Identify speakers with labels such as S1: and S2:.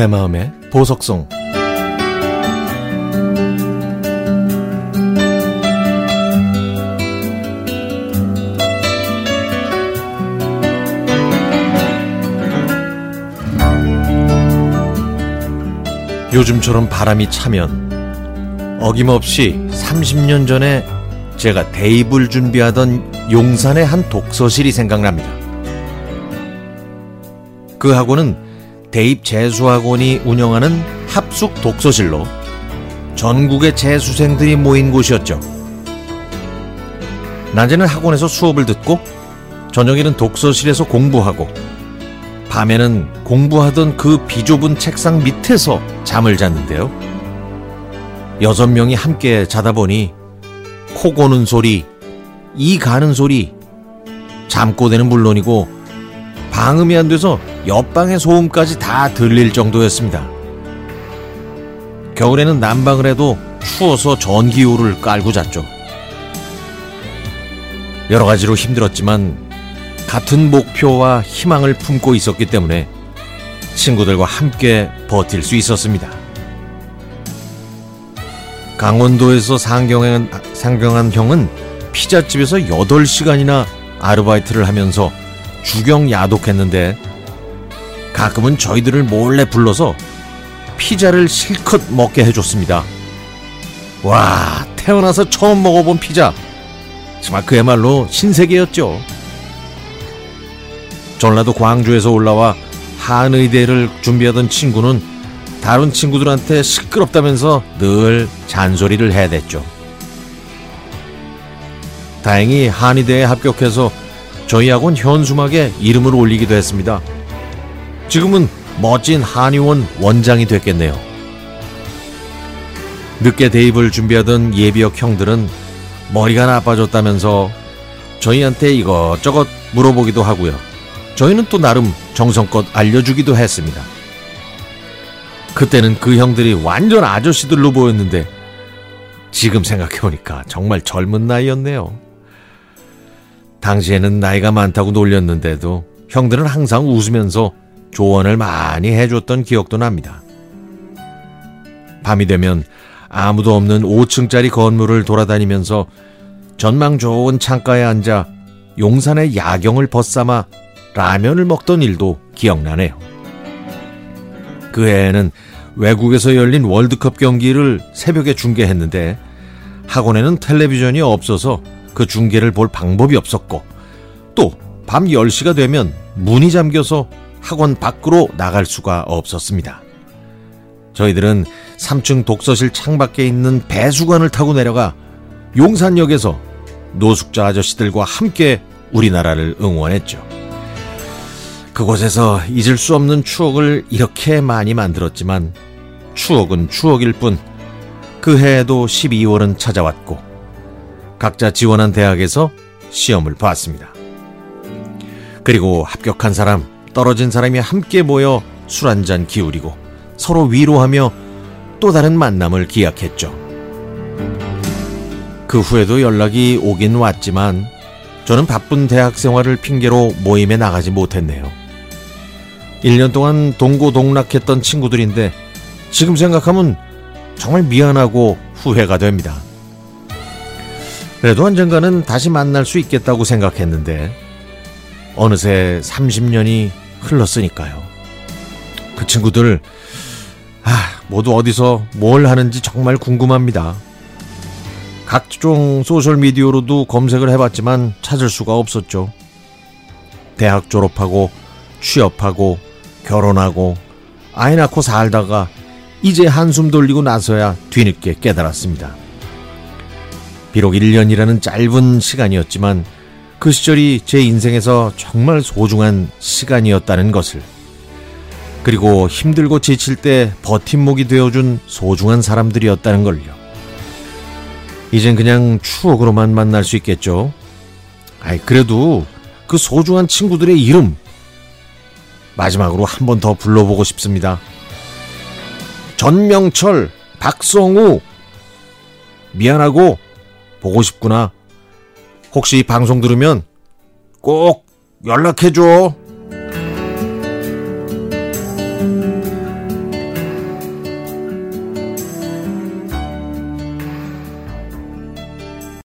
S1: 내 마음의 보석성 요즘처럼 바람이 차면 어김없이 30년 전에 제가 대입을 준비하던 용산의 한 독서실이 생각납니다. 그 학원은 대입 재수학원이 운영하는 합숙 독서실로 전국의 재수생들이 모인 곳이었죠. 낮에는 학원에서 수업을 듣고 저녁에는 독서실에서 공부하고 밤에는 공부하던 그 비좁은 책상 밑에서 잠을 잤는데요. 여섯 명이 함께 자다 보니 코 고는 소리, 이 가는 소리, 잠꼬대는 물론이고 방음이 안 돼서 옆방의 소음까지 다 들릴 정도였습니다. 겨울에는 난방을 해도 추워서 전기요를 깔고 잤죠. 여러 가지로 힘들었지만 같은 목표와 희망을 품고 있었기 때문에 친구들과 함께 버틸 수 있었습니다. 강원도에서 상경한, 상경한 형은 피자집에서 8시간이나 아르바이트를 하면서 주경 야독했는데 가끔은 저희들을 몰래 불러서 피자를 실컷 먹게 해줬습니다. 와, 태어나서 처음 먹어본 피자. 정말 그야말로 신세계였죠. 전라도 광주에서 올라와 한의대를 준비하던 친구는 다른 친구들한테 시끄럽다면서 늘 잔소리를 해댔죠. 다행히 한의대에 합격해서 저희 학원 현수막에 이름을 올리기도 했습니다. 지금은 멋진 한의원 원장이 됐겠네요. 늦게 대입을 준비하던 예비역 형들은 머리가 나빠졌다면서 저희한테 이것저것 물어보기도 하고요. 저희는 또 나름 정성껏 알려주기도 했습니다. 그때는 그 형들이 완전 아저씨들로 보였는데 지금 생각해보니까 정말 젊은 나이였네요. 당시에는 나이가 많다고 놀렸는데도 형들은 항상 웃으면서 조언을 많이 해줬던 기억도 납니다. 밤이 되면 아무도 없는 5층짜리 건물을 돌아다니면서 전망 좋은 창가에 앉아 용산의 야경을 벗삼아 라면을 먹던 일도 기억나네요. 그 해에는 외국에서 열린 월드컵 경기를 새벽에 중계했는데 학원에는 텔레비전이 없어서 그 중계를 볼 방법이 없었고 또 밤 10시가 되면 문이 잠겨서 학원 밖으로 나갈 수가 없었습니다. 저희들은 3층 독서실 창밖에 있는 배수관을 타고 내려가 용산역에서 노숙자 아저씨들과 함께 우리나라를 응원했죠. 그곳에서 잊을 수 없는 추억을 이렇게 많이 만들었지만 추억은 추억일 뿐 그 해에도 12월은 찾아왔고 각자 지원한 대학에서 시험을 봤습니다. 그리고 합격한 사람, 떨어진 사람이 함께 모여 술 한 잔 기울이고 서로 위로하며 또 다른 만남을 기약했죠. 그 후에도 연락이 오긴 왔지만 저는 바쁜 대학 생활을 핑계로 모임에 나가지 못했네요. 1년 동안 동고동락했던 친구들인데 지금 생각하면 정말 미안하고 후회가 됩니다. 그래도 언젠가는 다시 만날 수 있겠다고 생각했는데 어느새 30년이 흘렀으니까요. 그 친구들 아, 모두 어디서 뭘 하는지 정말 궁금합니다. 각종 소셜미디어로도 검색을 해봤지만 찾을 수가 없었죠. 대학 졸업하고 취업하고 결혼하고 아이 낳고 살다가 이제 한숨 돌리고 나서야 뒤늦게 깨달았습니다. 비록 1년이라는 짧은 시간이었지만 그 시절이 제 인생에서 정말 소중한 시간이었다는 것을 그리고 힘들고 지칠 때 버팀목이 되어준 소중한 사람들이었다는 걸요. 이젠 그냥 추억으로만 만날 수 있겠죠. 아이, 그래도 그 소중한 친구들의 이름 마지막으로 한 번 더 불러보고 싶습니다. 전명철, 박성우, 미안하고 보고 싶구나. 혹시 방송 들으면 꼭 연락해줘.